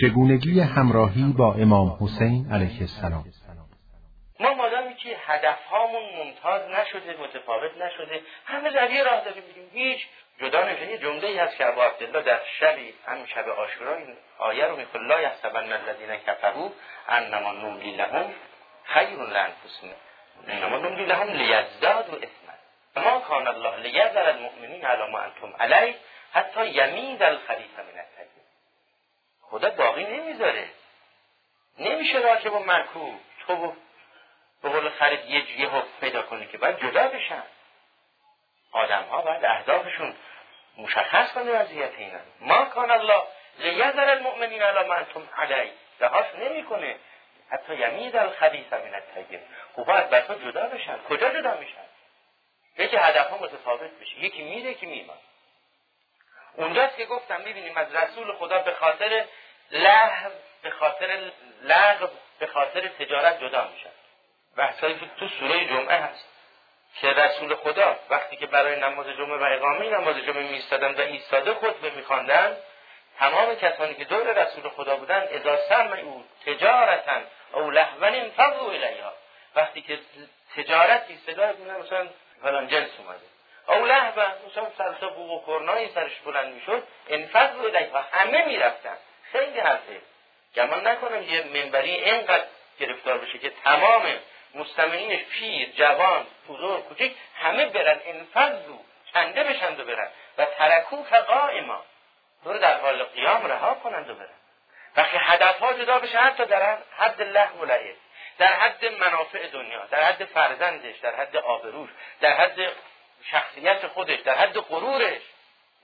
چگونگی همراهی با امام حسین علیه السلام. ما مادامی که هدف هامون ممتاز نشده متفاوت نشده همه رویه راه داریم هیچ. جدا نمیشه یه جمله ای هست که ابو عبدالله در شبی همین شب عاشورا این آیه رو می‌خونه لا یحسبن الذین کفروا انما نملی لهم خیر لانفسهم. انما نملی لهم لیزدادوا اثما. ما کان الله لیذر المؤمنین علی ما انتم علیه حتی یمید الخلیف من خدا باقی نمی‌ذاره. نمیشه راکب و مرکوب. تو به قول خرید یه یه پیدا کنی که باید جدا بشن. آدم ها باید اهدافشون مشخص کنه وضعیت اینا. ما کان الله لیذر المؤمنین علی ما انتم علی. رهاش نمی‌کنه. حتی یمید الخبیث من الطیب. خب باید بسا جدا بشن. کجا جدا میشن؟ یکی هدف ها متفاوت بشه. یکی میره یکی میمان اونجاست که گفتم می‌بینیم از رسول خدا به خاطر لحظ به خاطر لغو به خاطر تجارت جدا میشن بحثایی تو سوره جمعه هست که رسول خدا وقتی که برای نماز جمعه و اقامه نماز جمعه میستادن و ایستاده خطبه میخواندن تمام کسانی که دور رسول خدا بودن اذا او تجارتا او لهون انفضوا الیها. وقتی که تجارتی صدا مثلا فلان جنس اومده. او لهو مثلا سرسا بوق و کرنایی سرش بلند می‌شد انفضوا الیها. همه می‌رفتن. خیلی حرفه گمان نکنم یه منبری اینقدر گرفتار بشه که تمام مستمعینش پیر جوان بزرگ کوچک همه برن. انفضو چنده بشند و برن. و ترکو که قائما. تو رو در حال قیام رها کنند و برن. وقتی هدف ها جدا بشه حتی در حد له و در حد منافع دنیا در حد فرزندش در حد آبروش در حد شخصیت خودش در حد غرورش.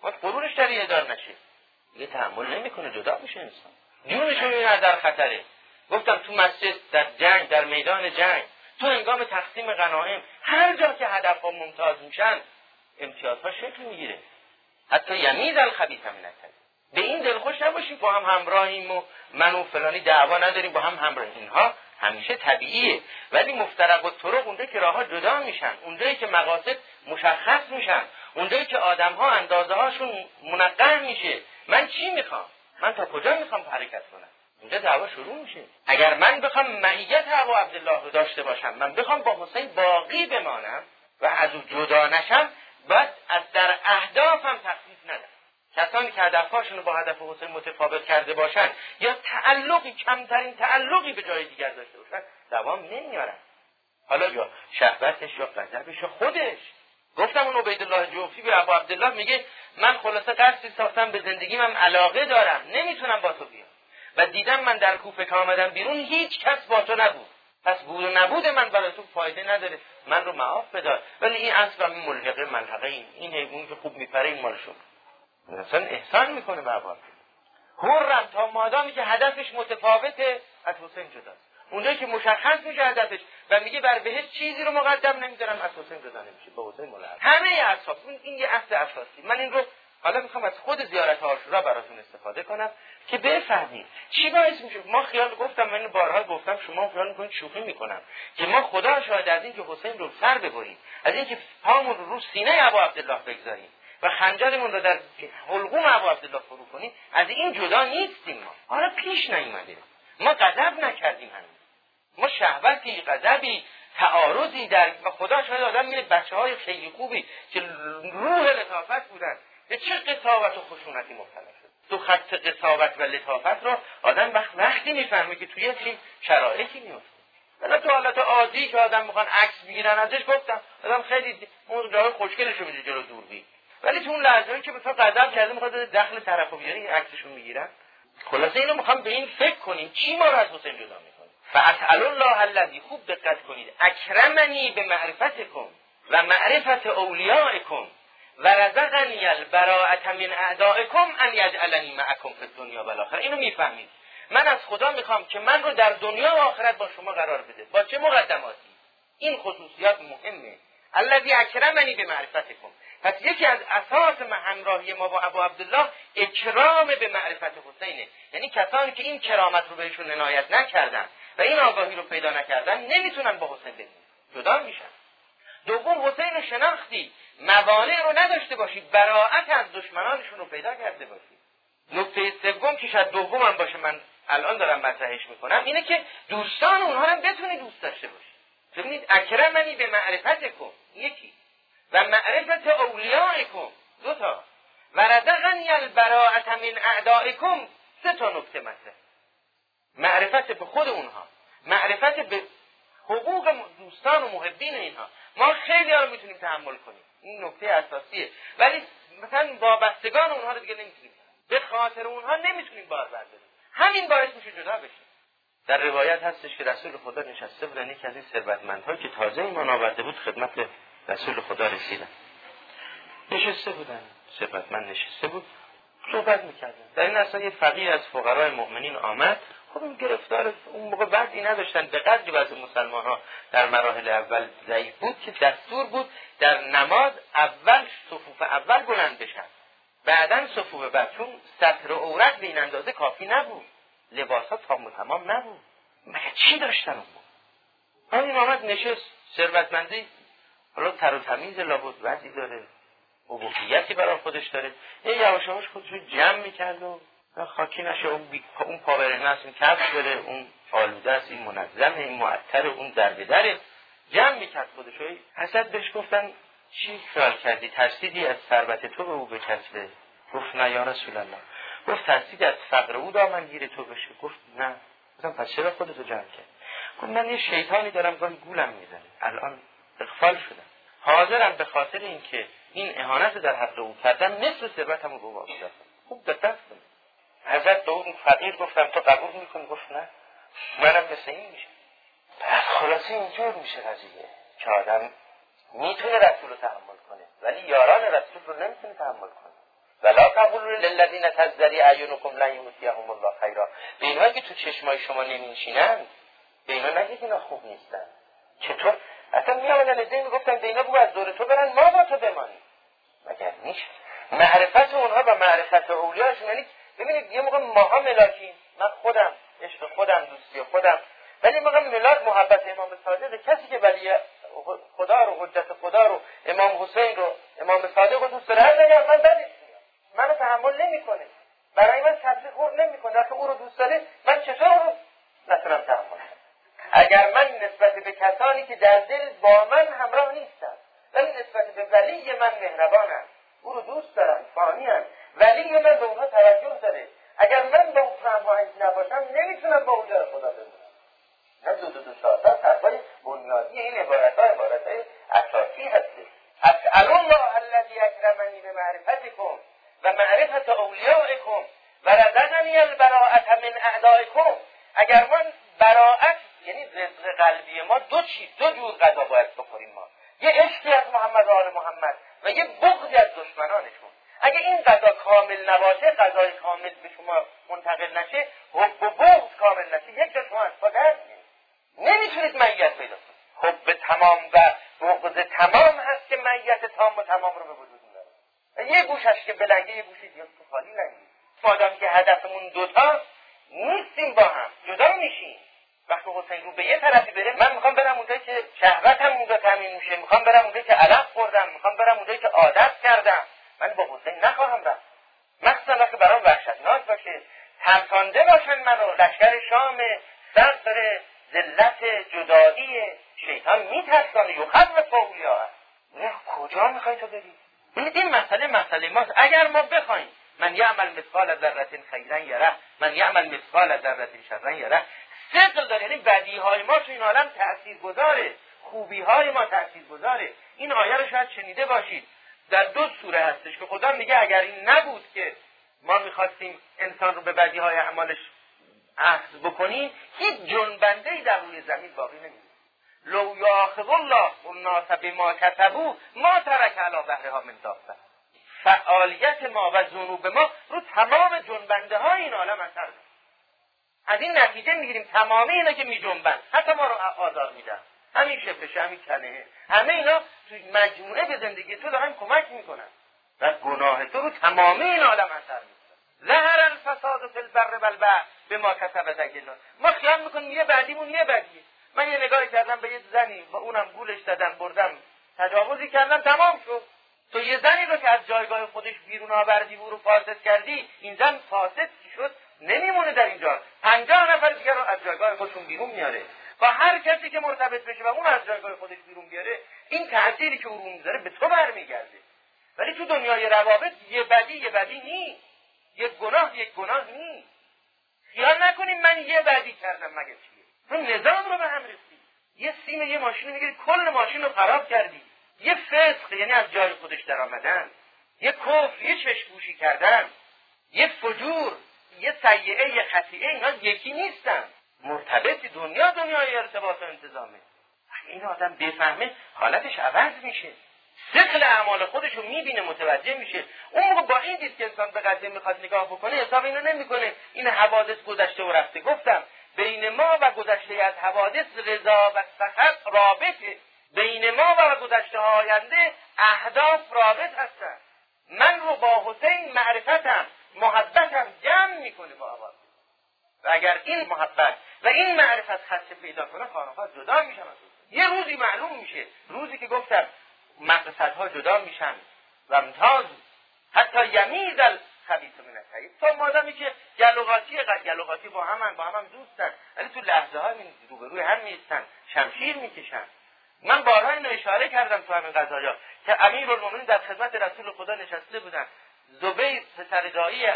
باید غرورش در دار نشه. یه تحمل نمی‌کنه جدا میشه انسان. جونش رو در خطره. گفتم تو مسجد در جنگ در میدان جنگ تو انگام تقسیم غنایم هر جا که هدف ها ممتاز میشن امتیازها شکل می‌گیره. حتی یمید الخبیث من به این دلخوش نباشیم با هم همراهیم و من و فلانی دعوا نداریم با هم همراه. اینها همیشه طبیعیه. ولی مفترق و طرق اونجا که راه جدا میشن اونجایی که مقاصد مشخص میشن اونجایی که آدم ها اندازه هاشون میشه من چی می‌خوام؟ من تا کجا می‌خوام حرکت کنم؟ اینجا دعوا شروع میشه. اگر من بخوام معیت ابو عبدالله رو داشته باشم من بخوام با حسین باقی بمانم و از او جدا نشم باید از در اهدافم تخصیص ندم. کسانی که هدفهاشون با هدف حسین متفاوت کرده باشن یا تعلقی کمترین تعلقی به جای دیگر داشته باشن دوام نمیارن. حالا یا شهوتش یا غضبش یا خودش. گفتم اون عبیدالله جوفی به ابو عبدالله میگه من خلاصه قصدی ساختم به زندگی من علاقه دارم. نمی‌تونم با تو بیام. و دیدم من در کوفه که آمدم بیرون هیچ کس با تو نبود. پس بود و نبود من برای تو فایده نداره. من رو معاف بدار. ولی این اصلا این ملحقه ملحقه این. این حیوان که خوب میپره این مال شما. اصلا احسان می‌کنه به هرم تا مادامی که هدفش متفاوته از حسین جداست. اونجایی که مشخص میشه هدفش و میگه بر بهش چیزی رو مقدم نمی‌ذارم از حسین جدا نمیشه. به حسین ملحق همه اصحاب این یه اصل اساسی. من این رو حالا می‌خوام از خود زیارت آشورا براتون استفاده کنم که بفهمید چی باعث میشه. ما خیال گفتم من بارها گفتم شما خیال می‌کنید شوخی می‌کنم که ما خدا شاید از اینکه حسین رو سر ببریم از اینکه پامون رو رو سینه ابو عبدالله بگذاریم و خنجرمون رو در حلقوم ابو عبدالله فرو کنیم از این جدا نیستیم ما. حالا پیش نیومده ما غضب نکردیم هنوز. ما شهوتی غضبی تعارضی در و خدا شاید آدم میره بچه های خیلی خوبی که روح لطافت بودن. به چه قصاوت و خشونتی مبتلا شد؟ تو خط قصاوت و لطافت رو آدم وقت وقتی می‌فهمه که توی چی شرایطی میفته حالا تو حالت عادی که آدم می‌خوان عکس بگیرن ازش گفتم. آدم خیلی اون جای خوشگلش رو میده جلو دوربین. ولی تو اون لحظه که به تو غضب کرده می‌خواد دخل طرف رو بیاره عکسشون می‌گیرن. خلاصه اینو می‌خوام به این فکر کنیم. چی ما رو از حسین جدا می‌کنه؟ فاسال الله الذی خوب دقت کنید. اکرمنی به معرفتکم و معرفت اولیائکم و رزقنی البراءت من اعدائکم ان یجعلنی معکم فی الدنیا و الاخره اینو می‌فهمید. من از خدا می‌خوام که من رو در دنیا و آخرت با شما قرار بده. با چه مقدماتی؟ این خصوصیات مهمه. الذی اکرمنی به معرفتکم. پس یکی از اساس همراهی ما با ابو عبدالله اکرام به معرفت حسینه. یعنی کسانی که این کرامت رو بهشون عنایت نکردن. و این آگاهی رو پیدا نکردن نمی‌تونن با حسین ببینن جدا میشن. دوم حسین رو شناختی. موانع رو نداشته باشید براعت از دشمنانشون رو پیدا کرده باشید نکته سوم که شاید دومم باشه من الان دارم مطرحش می‌کنم اینه که دوستان اونها هم بتونی دوست داشته باشی. ببینید اکرمنی به معرفت کن یکی. و معرفت اولیائکم دو تا. و رزقنی البراعت من اعدائکم سه تا نکته مثل معرفت به خود اونها. معرفت به حقوق دوستان و محبین اینها. ما خیلی ها رو می‌تونیم تحمل کنیم. این نکته اساسیه. ولی مثلا وابستگان اونها رو دیگه نمی‌تونیم به خاطر اونها نمی‌تونیم بار برداریم همین باعث میشه جدا بشیم. در روایت هستش که رسول خدا نشسته بودن یکی از این ثروتمندها که تازه ایمان آورده بود خدمت رسول خدا رسیدن. نشسته بودن. ثروتمند نشسته بود. صحبت می‌کردن. در این اصلا یه فقیه از فقرای مؤمنین آمد. خب این گرفتار اون موقع بعدی نداشتن. به قدری بعض مسلمان ها در مراحل اول ضعیف بود که دستور بود در نماز اول صفوف اول بلند بشن. بعدا صفوف بعد. چون سطر عورت به این اندازه کافی نبود. لباس ها تام و تمام نبود. مگه چی داشتن اون این آمد نشست. ثروتمندی حالا تر و تمیز لابد وضعی داره. ابوهیتی برای خودش داره. یه یواش یواش خودش رو جمع می‌کرد و خاکی نشه اون, بی... اون پاورنه است این کفش داره اون آلوده است این منظمه این معطر اون درد دره جمع می‌کرد خودش. حسد بهش گفتن چی خیال کردی؟ ترسیدی از ثروت تو به او بکسبه گفت نه یا رسول الله. گفت ترسیدی از فقر او دامنگیر تو بشه. گفت نه. گفتم پس چرا خودتو جمع کرد گفت من یه شیطانی دارم گاهی گولم می‌زنه. الان اقفال شدم. حاضرم به خاطر اینکه این اهانت در حق او کردم نصف ثروتم رو به او خوب دقت کنید. حضرت به اون فقیر گفتم تو قبول می‌کنی؟ گفت نه. منم مثل این میشه بعد خلاصه اینجور میشه قضیه که آدم می‌تونه رسول رو تحمل کنه ولی یاران رسول رو نمی‌تونه تحمل کنه. ولا قبول للذین تزدری اعینکم لن یؤتیهم الله خیرا. به اینها که تو چشمای شما نمیشینن به اینا نگید اینا خوب نیستن. چطور اصلا می آمدن ازده می‌گفتن به اینا بگو از دور تو برن ما با تو بمانیم. مگر نیست؟ معرفت اونها و معرفت اولیاشون یعنی ببینید یه موقع ماها ملاکیم من خودم عشق خودم دوستی خودم ولی موقع ملاک محبت امام صادق کسی که ولی خدا رو حجت خدا رو امام حسین رو امام صادق رو دوست داره هر من بدش منو تحمل نمی‌کنه. برای من تبلیغ نمی‌کنه. که او رو دوست داره من چطور رو نتونم تحمل اگر من نسبت به کسانی که در دل با من همراه نیستن ولی نسبت به ولی من مهربانم او رو دوست دارم فانیم ولی من به اونها توجه داره. اگر من به اون هماهنگ نباشم نمی‌تونم با اون خدا بمونم. نه دو دو دو ساعت حرفای بنیادی این عبارت ها عبارت های اساسی هستش. اسأل الله الذی اکرمنی به معرفتکم و معرفت اولیائکم و رزقنی البراءت من اعدائکم. اگر من براعت یعنی رزق قلبی ما دو چیز دو جور غذا باید بخوریم ما. یه عشقی از محمد آل محمد و یه بغضی از دشمنانشون. اگه این غذا کامل نباشه غذای کامل به شما منتقل نشه حب و بغض کامل نشه. یک جا شما از پا نمی‌تونید میت پیدا کنید. حب تمام و بغض تمام هست که میت تام و تمام رو به وجود میاره یه گوشش که بلنگه یه گوشی دیگه تو خالی نگید مادام که هدفمون دوتا نیستیم با هم. جدا میشیم. وقتی حسین رو به یه طرفی بره من می‌خوام برم اونجایی که شهوتم اونجا تامین میشه. می‌خوام برم اونجایی که علف خوردم. می‌خوام برم اونجایی که عادت کردم. من با حسین نخواهم رفت. مخصوصا وقتی برام وحشتناک باشه. ترسانده باشن منو. لشکر شام سر ذلت جدایی شیطان میترسانه. یخوف اولیا نه کجا می‌خوای تو بری؟ ببینید این مسئله مسئله ماست. اگر ما بخوایم من یعمل مثقال ذره خیرا یره. من یعمل مثقال ذره شرا یره. صدق داره یعنی بدی های ما تو این عالم تأثیر گذاره خوبی های ما تأثیر گذاره این آیه رو شاید شنیده باشید. در دو سوره هستش که خدا میگه اگر این نبود که ما می‌خواستیم انسان رو به بدی های اعمالش اخذ بکنیم هیچ جنبنده ای در روی زمین باقی نمیده لو یاخذ الله الناس بما کسبوا ما ترک علی ظهرها من دابه فعالیت ما و ذنوب ما رو تمام جنبنده های این عالم اثر از این نتیجه می‌گیریم تمامی اینا که میجنبن حتی ما رو آزار میدن. همین شپشه همین کنه همه اینا تو مجموعه به زندگی تو دارن کمک می‌کنن. و گناه تو رو تمامی این عالم اثر ظهر الفساد فی البر والبحر به ما کسبت اجلان ما خیال می‌کنیم یه بعدیمون یه بعدیه. من یه نگاهی کردم به یه زنی و اونم گولش دادم بردم. تجاوزی کردم تمام شد. تو یه زنی رو که از جایگاه خودش بیرون آوردی او رو فاسد کردی این زن فاسد شد؟ نمیمونه در اینجا. پنجاه نفر دیگر رو از جایگاه خودشون بیرون میاره. و هر کسی که مرتبط بشه و اون از جایگاه خودش بیرون بیاره این تأثیری که او رو می‌ذاره به تو برمیگرده. ولی تو دنیای روابط یه بدی یه بدی نیست. یک گناه یک گناه نیست. خیال نکنیم من یه بدی کردم مگه چیه؟ تو نظام رو به هم رسی یه سیم یه ماشین می‌گیری کل ماشین رو خراب کردی. یه فسق یعنی از جای خودش در آمدن. یه کفر یه چشمگوشی کردن. یه فجور یه سیعه یه خطیعه اینا یکی نیستن. مرتبط دنیا دنیای ارتباط و انتظامه. این آدم بفهمه حالتش عوض میشه. سقل اعمال خودش رو می‌بینه متوجه میشه. اون موقع با این دید که انسان به قضیه می‌خواد نگاه بکنه حساب اینو نمی‌کنه. این حوادث گذشته و رفته. گفتم بین ما و گذشته از حوادث رضا و سخط رابطه. بین ما و گذشته آینده اهداف رابط هستن. من رو با حسین معرفتم محبتم جمع می‌کنه با عوادث و اگر این محبت و این معرفت خسته پیدا کنه خانوها جدا میشن. یه روزی معلوم میشه. روزی که گفتم مقصدها جدا میشن و امتاز حتی یمیز الخبیث من الطیب. تا مادمی که گلوغاتی گلوغاتی با هم با هم, دوستن. ولی تو لحظه ها روبروی هم میستن شمشیر می‌کشن. من بارها اینو اشاره کردم تو همین قضایا که امیر المومنین در خدمت رسول خدا نشسته بودن. زبیر پسر دایی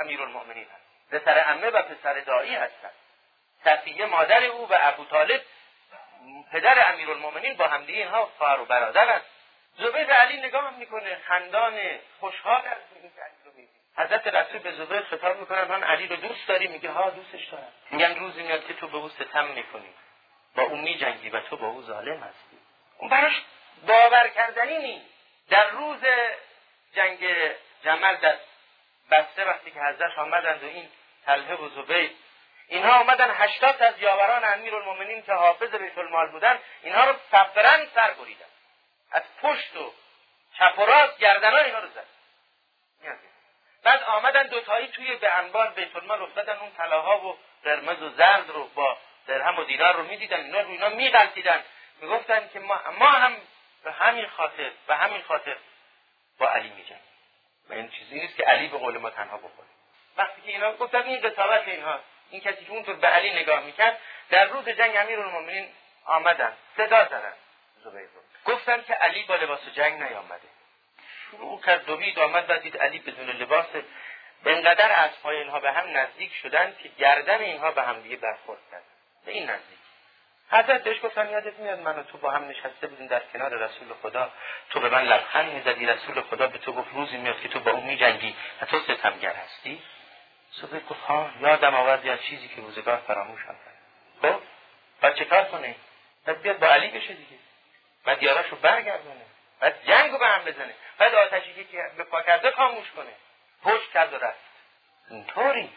امیر المومنین هست. پسر امه و پسر دایی هستن. صفیه مادر او و ابو طالب پدر امیرالمؤمنین با همدیگه اینها خواهر و برادر است زبیر علی نگاه می‌کنه خندان خوشحال از حضرت رسول به زبیر خطاب می‌کنن من علی رو دوست داری میگه ها دوستش دارم. میگن روزی میاد که تو به او ستم می‌کنی. با او میجنگی و تو با او ظالم هستی. اون براش باور کردنی نیست. در روز جنگ جمل در بسته وقتی که حضرت آمدند و این طلحه و زبیر اینها آمدن هشتاد از یاوران امیر المومنین که حافظ بیت المال بودن اینها رو سفرن سر بریدن. از پشت و چپ و راست گردنها اینها رو زد. بعد آمدن دوتایی توی به انبار بیت المال افتادن اون طلاها و قرمز و زرد رو با درهم و دینار رو می‌دیدن. اینا رو اینا میغلطیدن. می‌گفتن که ما, ما هم به همین خاطر به همین خاطر با علی میجنگیم. و این چیزی نیست که علی به قول ما تنها بخوره. وقتی که اینا گفتن این قصابت اینهاست. این کسی که اونطور به علی نگاه می‌کرد در روز جنگ امیر المومنین آمدن. صدا زدن. زبیر رو گفتن که علی با لباس جنگ نیامده. شروع کرد دوید آمد و دید علی بدون لباس. به اینقدر اسبهای اینها به هم نزدیک شدن که گردن اینها به هم دیگه برخورد کرد به این نزدیک. حضرت بهش گفتن یادت میاد من و تو با هم نشسته بودیم در کنار رسول خدا؟ تو به من لبخند می‌زدی رسول خدا به تو گفت روزی میاد که تو با اون میجنگی و تو ستمگر هستی؟ صبح گفت ها یادم آورد یا چیزی که روزگار فراموش هم خب بعد چه کنه بعد بیاد با علی بشه دیگه. بعد یاراشو برگردونه. بعد جنگ رو به هم بزنه. بعد آتشی که به پا کرده خاموش کنه. پشت کرد و رفت. اینطوری.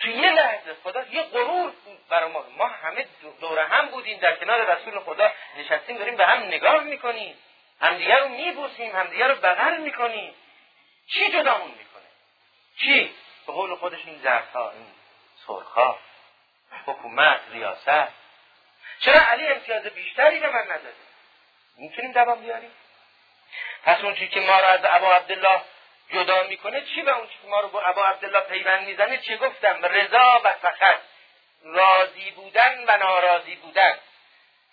تو یه لحظه خدا یه غرور برای ما. ما همه دوره هم بودیم در کنار رسول خدا. نشستیم داریم به هم نگاه می‌کنیم. همدیگه رو میبوسیم همدیگه رو بغل می‌کنیم. چی جدامون می‌کنه؟ چی؟ به قول خودش این ها این سرخا حکومت ریاست. چرا علی امتیاز بیشتری به من نداده؟ می‌تونیم دوام بیاریم؟ پس اون که ما را از ابا عبدالله جدا می‌کنه چی به اون که ما رو با ابا عبدالله پیوند می‌زنه چی گفتم؟ رضا و سخط راضی بودن و ناراضی بودن.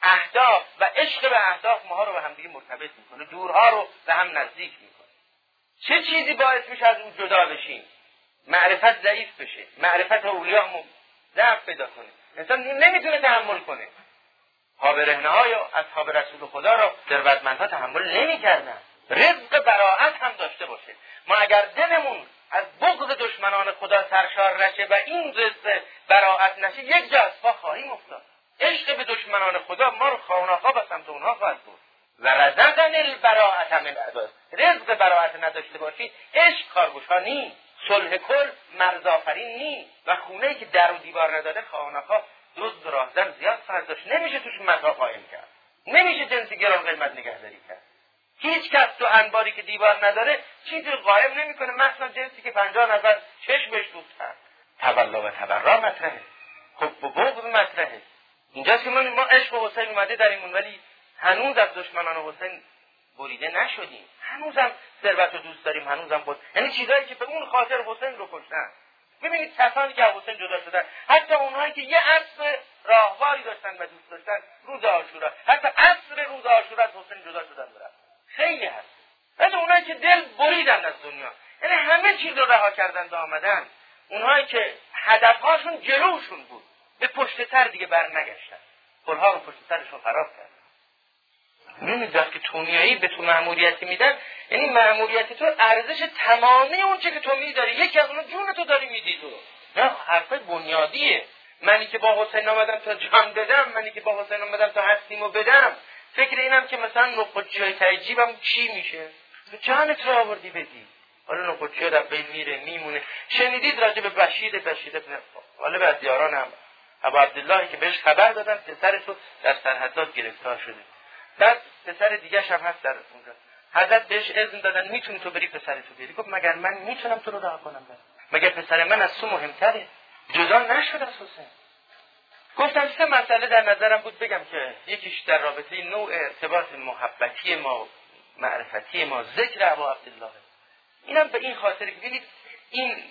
اهداف و عشق به اهداف ماها رو به هم دیگه مرتبط می‌کنه. دورها رو به هم نزدیک می‌کنه. چه چیزی باعث میشه از اون جدا بشیم؟ معرفت ضعیف بشه. معرفت اولیاء ضعف پیدا کنه. انسان نمی‌تونه تحمل کنه. رهنه های اصحاب رسول خدا را ثروتمندها تحمل نمی‌کردن. رزق براعت هم داشته باشه. ما اگر دلمون از بغض دشمنان خدا سرشار نشه و این رزق براعت نشه یک جا از پا خواهیم افتاد. عشق به دشمنان خدا ما رو خانهها به سمت اونها خواهد بود و رزقن البراعت من رزق براعت نداشته باشید عشق کارگوشا نیست. صلح کل مرزآفرین نیست. و خونه که در و دیوار نداره خانهها دزد راهزن زیاد فرض داشت. نمیشه توش متا قائم کرد. نمیشه جنس گران قیمت نگهداری کرد. هیچ کس تو انباری که دیوار نداره چیزی قائم نمی‌کنه مثلا جنسی که پنجاه نفر چشم بهش دوختن تولا و تبرا مطرحه. خب و بغض مطرحه. اینجاست که ما عشق حسین اومده در ایمون ولی هنوز از دشمنان حسین بریده نشدیم. هنوزم ثروت رو دوست داریم هنوزم بود. یعنی چیزایی که به اون خاطر حسین رو کشتن. ببینید کسانی که حسین جدا شدن حتی اونهایی که یه اسب راهواری داشتن و دوست داشتن روز آشورا حتی عصر روز آشورا از حسین جدا شدن برن. خیلی هست. حتی اونهایی که دل بریدن از دنیا. یعنی همه چیز رو رها کردن و آمدن. اونهایی که هدفهاشون جلوشون بود. به پشت سر دیگه بر نگشتن پلها رو پشت سرشون خراب کردن. می‌دونید که تونیایی به تو معمولیتی میدن. یعنی معمولیت تو ارزش تمامی اون چه که تو میداری یکی از اون جون تو داری میدی تو. نه حرف بنیادیه. منی که با حسین آمدم تا جان بدم منی که با حسین آمدم تا هستیمو بدم. فکر اینم که مثلا نقطی های تجیبم چی میشه؟ تو جانت رو آوردی بدی. حالا نقطی ها در بین میره میمونه. شنیدید راجع به بشید ابن حالا به از یارانم ابو عبدالله که بهش خبر دادن پسرش رو در سرحدات گرفتار شده. بعد پسر دیگه هم هست در اونجا. حضرت بهش اذن دادن می‌تونی تو بری پسر تو بری گفت مگر من می‌تونم تو رو رها کنم برم؟ مگر پسر من از تو مهمتره؟ جدا نشد از حسین. گفتم سه مسئله در نظرم بود بگم که یکیش در رابطه نوع ارتباط محبتی ما معرفتی ما ذکر ابو عبدالله. اینم به این خاطر ببینید این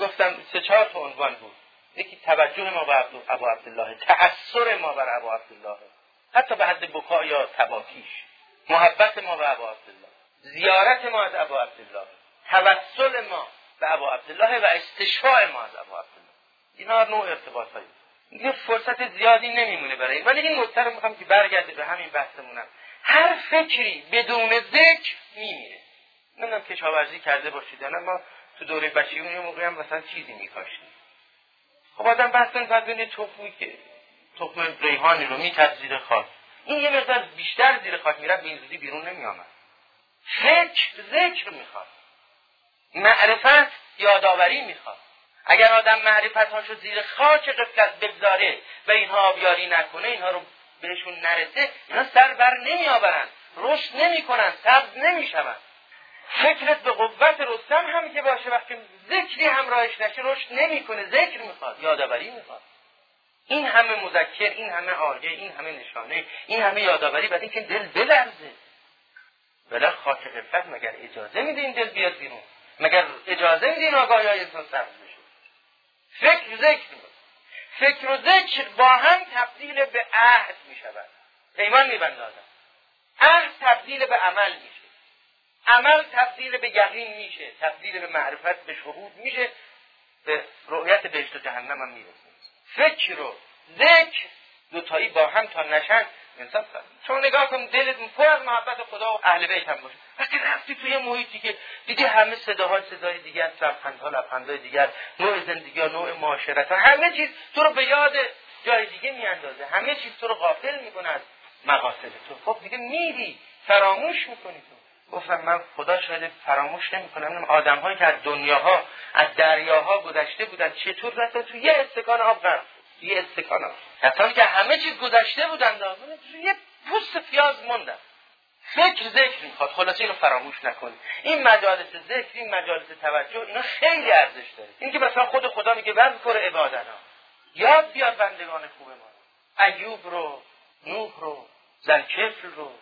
گفتم سه چهار تا عنوان بود. یکی توجه ما به ابو عبدالله تأثیر ما بر ابو عبدالله. حتی به حد بکا یا تباکیش. محبت ما به ابو عبدالله. زیارت ما از ابو عبدالله. توسل ما به ابو عبدالله و استشفاع ما از ابو عبدالله. اینا نوع ارتباط هایی دیگه فرصت زیادی نمیمونه برای ولی این رو می‌خوام که برگرده به همین بحثمونم هر فکری بدون ذکر میمیره. نمی‌دونم کشاورزی کرده باشید نه. ما تو دوره بچگی اون موقعی هم مثلا چیزی میکاشتیم. خب آدم بحث کنید تخمی که تخم ریحانی رو می‌کرد زیر خاک این یه مقدار بیشتر زیر خاک می‌رفت به این زودی بیرون نمیآمد. فکر ذکر می‌خواد. معرفت یادآوری می‌خواد. اگر آدم معرفت هاشو زیر خاک قفلت بگذاره و اینها آبیاری نکنه اینها رو بهشون نرسه اینا سر بر نمیآورند رشد نمی‌کنن سبز نمی‌شوند. فکرت به قوت رستم هم که باشه وقتی ذکری همراهش نشه رشد نمی‌کنه. ذکر می‌خواد یادآوری می‌خواد. این همه مذکر این همه آیه این همه نشانه این همه یادآوری بعد اینکه دل بلرزه. ولی خاک قفلت مگر اجازه میده این دل بیاد بیرون؟ مگر اجازه میده این آگاهی های انسان سبز بشه فکر ذکر فکر و ذکر با هم تبدیل به عهد می‌شود. پیمان میبند آدم عهد تبدیل به عمل میشه. عمل تبدیل به یقین میشه. تبدیل به معرفت به شهود میشه. به رؤیت بهشت و جهنم هم می‌رسه. فکر و ذکر دوتایی با هم تا نشن انسان چون نگاه کن دلت پر از محبت خدا و اهل بیت هم باشه. وقتی رفتی توی محیطی که دیدی همه صداها صدای دیگر لبخندها لبخندهای دیگر نوع زندگی نوع معاشرت همه چیز تو رو به یاد جای دیگه میاندازه. همه چیز تو رو غافل می‌کنه از مقاصد تو. خب دیگه میری فراموش می‌کنی تو. گفتم من خدا شاید فراموش نمی‌کنم. آدم هایی که از دنیاها از دریاها گذشته بودن. چطور رفتن تو یه استکان آب غرق یه استکان آب. که همه چیز گذشته بودن تو یه پوست پیاز موندن. فکر ذکر می‌خواد. خلاصه اینو فراموش نکنید. این مجالس ذکر این مجالس توجه اینا خیلی ارزش داره. این که مثلا خود خدا میگه وذکر عبادنا یاد بیاد بندگان خوب ما ایوب رو نوح رو زلکفل رو.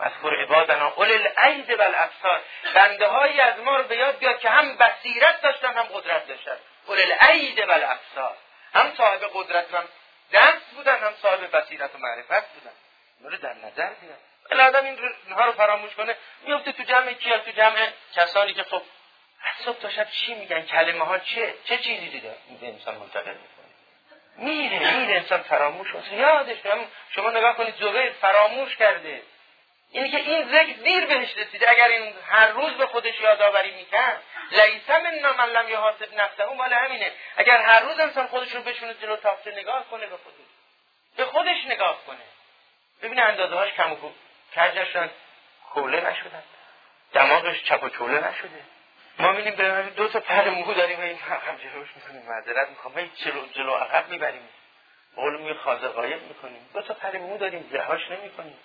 مذکور عبادنا. اول العید و الابصار بنده هایی از ما رو به یاد بیاد که هم بصیرت داشتن هم قدرت داشتن. اول العید و الابصار هم صاحب قدرت و دست بودن هم صاحب بصیرت و معرفت بودن. رو در نظر بیاد ولی آدم این اینها رو فراموش کنه. میفته تو جمع کیا تو جمع کسانی که خب از صبح تا شب چی میگن؟ کلمه ها چه چه چیزی دیده؟ انسان منتقل میره میره انسان فراموش. کنه یادش هم شما نگاه کنید زبیر فراموش کرده. اینی که این ذکر دیر بهش رسیده. اگر این هر روز به خودش یادآوری می‌کرد لیس من لم یحاسب نفسه اون مال همینه. اگر هر روز انسان خودش رو بشونه جلو تاخته نگاه کنه به خودش. به خودش نگاه کنه. ببینه اندازه هاش کم و کجش کوله نشدن. دماغش چپ و چوله نشده. ما می‌بینیم به دو تا پر مو داریم. این عقب جلوش می‌کنیم معذرت می‌خوام. هی جلو جلو عقب می‌بریم. قول می غایب می‌کنیم. دو تا پر مو داریم زهاش نمی‌کنیم.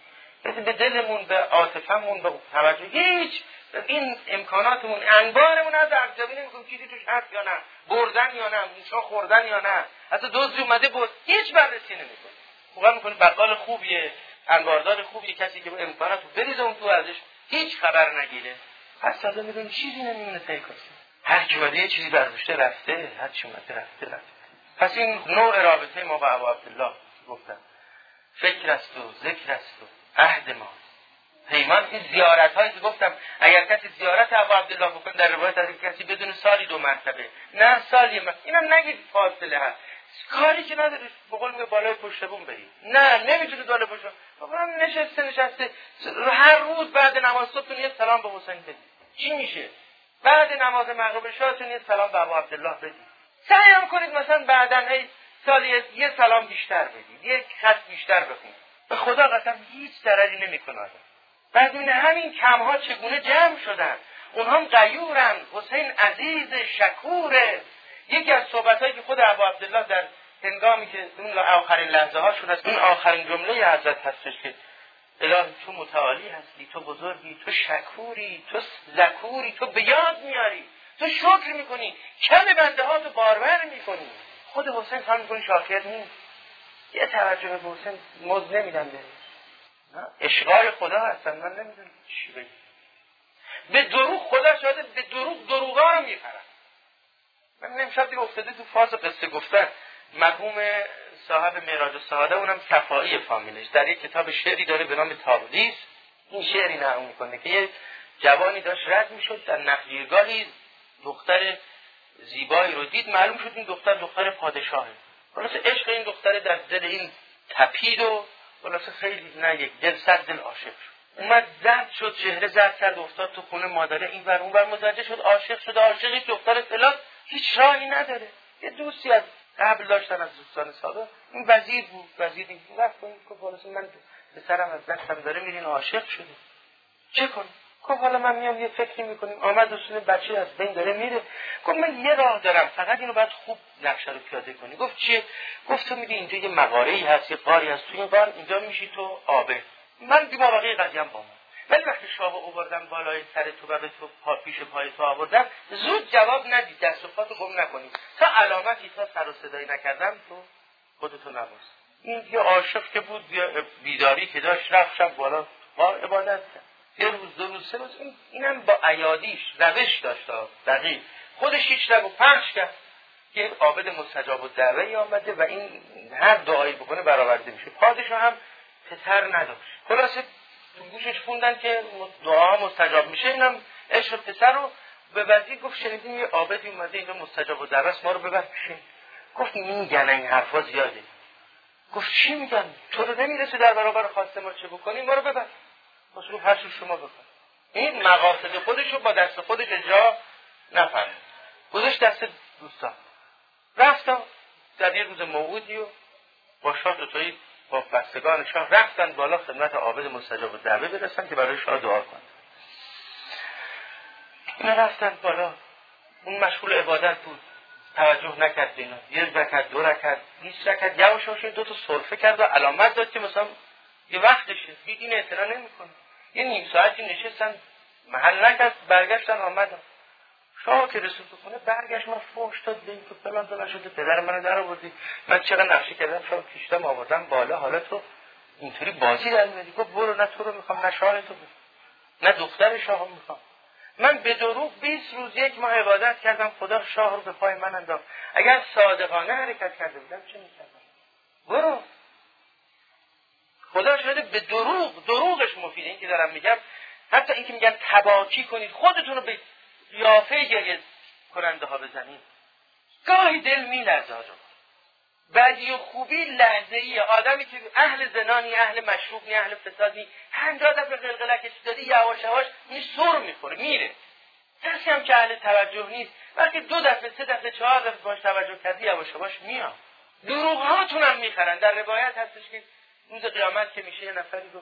به دلمون به عاطفمون به توجه. هیچ. این امکاناتمون انبارمون از ارزیابی نمی‌کنیم چیزی توش هست یا نه. بردن یا نه موشا خوردن یا نه. حتی دزدی اومده بود. هیچ بررسی نمی‌کنیم خوبه می‌کنیم بقال خوبیه. انباردار خوبی کسی که امکانات بریزه اون تو ازش هیچ خبر نگیره. پس تازه می‌دونی چیزی نمیمونه پیکاسی هر کی یه چیزی برداشته رفته هر چی اومده رفته رفته. پس این نوع رابطه ما با ابو عبدالله گفتم. فکر است و ذکر است و عهد ما. پیمان این زیارت هایی که گفتم اگر کسی زیارت ابو عبدالله بکنه در روایت از کسی بدون سالی دو مرتبه. نه سالی من. اینم نگید فاصله هست. کاری که نداری بقول میگه بالای پشت بوم بری نه نمی‌تونی بالای پشت بوم. نشسته نشسته. هر روز بعد نماز صبح یه سلام به حسین بدی چی میشه؟ بعد نماز مغرب شاتون یه سلام به ابو عبدالله بدید. سعی کنید مثلا بعدا هی سالی یه سلام بیشتر بدید. یک خط بیشتر بخونید. به خدا قسم هیچ ضرری نمی‌کنه بعد این همین کمها چگونه جمع شدن؟ اونها هم قیورن حسین عزیز شکوره یکی از صحبت که خود ابو عبدالله در هنگامی که اون آخرین لحظه هاشون هست اون آخرین جمله حضرت هستش که الهی تو متعالی هستی تو بزرگی تو شکوری تو زکوری تو به یاد میاری تو شکر می‌کنی کم بنده ها تو بارور می‌کنی. خود حسین هم می‌کنی شاکر نیست. یه توجه به حسین مز نمیدن به اشغال خدا هستن من نمی‌دونم چی بگیم به دروغ خدا شده به دروغ دروغا رو میپرن من نمیشب دیگه افتاده تو فاز قصه گفتن. مرحوم صاحب میراج سعاده اونم صفایی فامیلش. در یک کتاب شعری داره به نام تابلیس. این شعری نقل می‌کنه که یه جوانی داشت رد می‌شد در نخجیرگاهی دختر زیبایی رو دید. معلوم شد این دختر دختر پادشاهه. خلاصه عشق این دختر در دل این تپید و خلاصه خیلی نه یک دل صد دل عاشق شد. اومد زرد شد چهره زرد کرد افتاد تو خونه مادره این ور اون ور مزجه شد عاشق شد عاشقی دختر فلان. هیچ راهی نداره. یه دوستی از قبل داشتن از دوستان سابق این وزیر بود وزیری رفت این که من به سرم از دستم داره میرین عاشق شده چه کنم گفت حالا من میام یه فکری می‌کنیم. آمد رسول بچه از بین داره میره. گفت من یه راه دارم فقط اینو باید خوب نقشه رو پیاده کنی. گفت چیه؟ گفت تو میگی اینجا یه مغاره ای هست یه قاری هست. تو این قار اینجا میشی تو آبه. من دیگه بقیه قضیه با ولی وقتی شاه اووردن بالای سر تو و به تو پا پیش پای تو آوردن زود جواب ندید دست و پاتو گم نکنی. تا علامتی تا سر و صدایی نکردم تو خودتو نباز. این یه عاشق که بود بیداری که داشت رفت شب بالا عبادت کرد. یه روز دو روز سه روز این اینم با عیادیش روش داشت دقیق خودش هیچ نگو پخش کرد. که عابد مستجاب و دعوه آمده و این هر دعایی بکنه برآورده میشه. پادشاه هم پسر نداشت. خلاصه گوشش خوندن که دعا مستجاب میشه. اینم عشق پسر رو به وزیر گفت شنیدیم یه عابدی اومده اینجا مستجاب و دعوه ما رو ببر پیشه گفت میگن این حرفا زیاده. گفت چی میگن؟ تو رو نمی‌رسه در برابر خواسته ما چه بکنیم؟ ما رو ببر مصروف هر شما بکن این مقاصد خودش رو با دست خودش اجرا نفرد گذاشت دست دوستان. رفتم در یه روز موعودی و با شاه دوتایی با بستگان شاه رفتن بالا خدمت عابد مستجاب و دعوه برسن که برای شاه دعا کنند اینا رفتن بالا. اون مشغول عبادت بود. توجه نکرد اینا. یه رکت دو رکت بیست رکت یواش یواش دو تا صرفه کرد و علامت داد که مثلا یه وقتشه. دید این اعتنا نمی‌کنه. یه نیم ساعتی نشستن محل نکرد برگشتن آمدن. شاه که رسول خونه برگشت من فوش داد به این که فلان تو نشده پدر منو در آوردی. من چقدر نقشه کردم شاه کشتم آوردم بالا. حالا تو اینطوری بازی در میادی گفت برو نه تو رو می‌خوام نه شاه تو بود نه دختر شاه می‌خوام. من به دروغ 20 روز یک ماه عبادت کردم خدا شاه رو به پای من انداخت. اگر صادقانه حرکت کرده بودم چه می‌کردم؟ برو. خدا شده به دروغ دروغش مفیده. این که دارم میگم حتی اینکه میگن تباکی کنید خودتون رو به یافه گریه کننده ها بزنید. گاهی دل میلرزه آجا. بدی و خوبی لحظه ای آدمی که اهل زنانی اهل مشروب اهل فسادی پنجاه دفعه قلقلکش دادی یواش یواش می سر می‌خوره میره. کسی هم که اهل توجه نیست وقتی دو دفعه سه دفعه چهار دفعه باش توجه کردی یواش یواش میاد. دروغ هاتون هم می‌خرن. در روایت هستش که روز قیامت که میشه یه نفری رو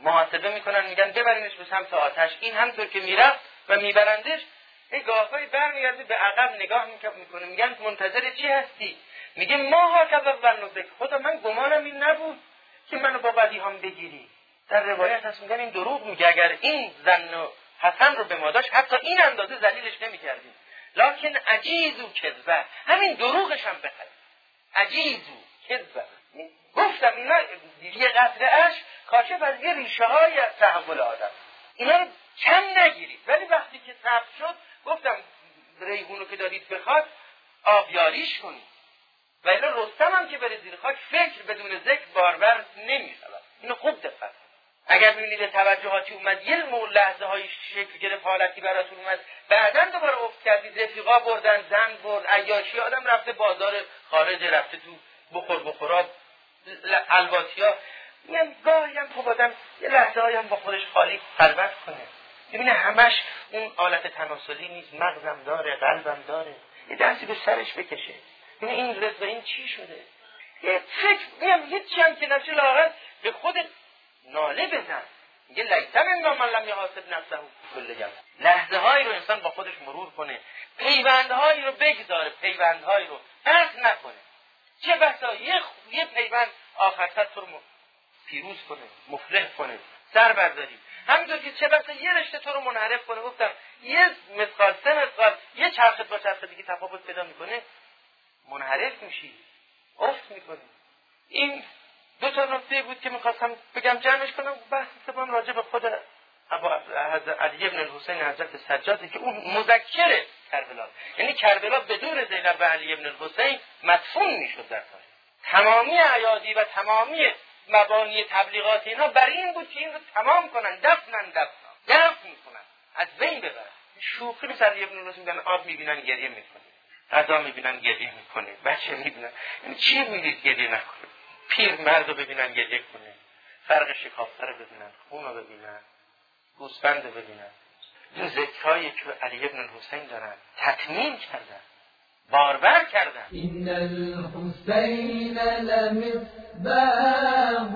محاسبه می‌کنن میگن ببرینش به سمت آتش. این همطور که می‌رفت و میبرندش یه گاهگاهی برمیگرده به عقب نگاه می‌کنه. میگن منتظر چی هستی؟ میگه ما ها و نزدک خدا من گمانم این نبود که منو با بدی هم بگیری. در روایت هست میگن این دروغ میگه. اگر این زن و حسن رو به ما داشت حتی این اندازه ذلیلش نمی‌کردیم. لکن عجیزو کذبه همین دروغش هم بخره. عجیزو کذبه گفتم اینا یه قطره اش کاشف از یه ریشه های تحول آدم. اینا رو کم نگیرید. ولی وقتی که ثبت شد گفتم ریحونو که دارید بخواد آبیاریش کنید. و اینا رستم هم که بره زیر خاک فکر بدون ذکر باربر نمی‌شود. اینو خوب دقت اگر ببینید توجهاتی اومد یه مور لحظه های شکل گرفت حالتی براتون اومد. بعدا دوباره افت کردید رفیقا بردن زن برد عیاشی آدم رفته بازار خارج رفته تو بخور بخورا الواتی ها میگم گاهی هم خب آدم یه لحظه هم با خودش خالی خلوت کنه. ببینه همش اون آلت تناسلی نیست. مغزم داره قلبم داره. یه دستی به سرش بکشه. ببینه این رضا این چی شده؟ یه فکر میگم هیچ هم که نشه لاغت به خود ناله بزن. میگه لیتم اما من لم یحاسب نفسه لحظه هایی رو انسان با خودش مرور کنه. پیوندهایی رو بگذاره. پیوندهایی رو. فرق نکنه. چه بسا یه, یه پیوند آخر تو رو پیروز کنه مفلح کنه سر برداری. همینطور که چه بسا یه رشته تو رو منحرف کنه. گفتم یه مثقال سه مثقال یه چرخت با چرخ دیگه تفاوت پیدا می‌کنه. منحرف میشی افت می‌کنی. این دو تا نکته بود که می‌خواستم بگم جمعش کنم. بحث سوم راجع به خود علی ابن الحسین حضرت سجاده که اون مذکر کربلا. یعنی کربلا بدون زینب و علی ابن الحسین مدفون می‌شد در تاریخ تمامی عیادی و تمامی مبانی تبلیغات اینا بر این بود که این رو تمام کنن دفنن دفن دفن می‌کنن از بین ببرن. شوخی مثل علی ابن الحسین میگن آب می‌بینن گریه می‌کنه غذا می‌بینن گریه می‌کنه بچه می‌بینن یعنی چی می‌دید گریه نکنه پیر مرد رو ببینن گریه کنه. فرق شکافته رو ببینن خون رو ببینن. گوسفند ببینن. این ذکرهایی که علی ابن الحسین دارن تکمیل کردن باربر کردن. این الحسین لمصباح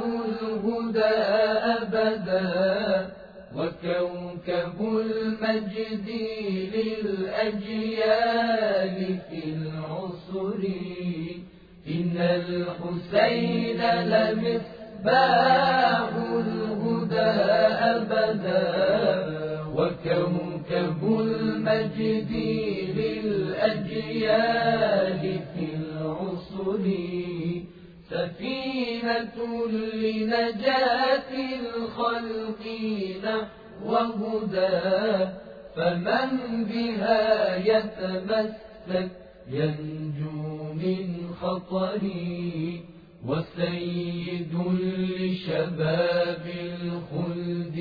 الهدى ابدا وكوكب المجد للأجيال في العصر إن الحسين لمصباح الهدى أبدا وكوكب المجد للأجيال في العصر سفينة لنجاة الخلق وهدى فمن بها يتمسك ينجو من خطري وسيد لشباب الخلد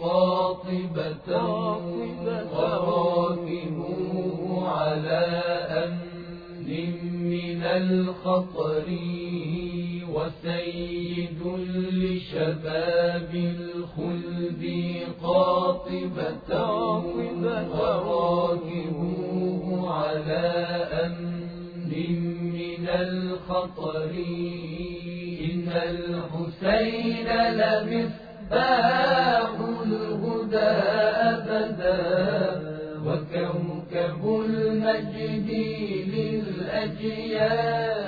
قاطبة وراكبوه على أمن من الخطر وسيد لشباب الخلد قاطبة وراكبوه على أمن من الخطر إن الحسين لمصباح الهدى أبدا. وكوكب المجد للأجيال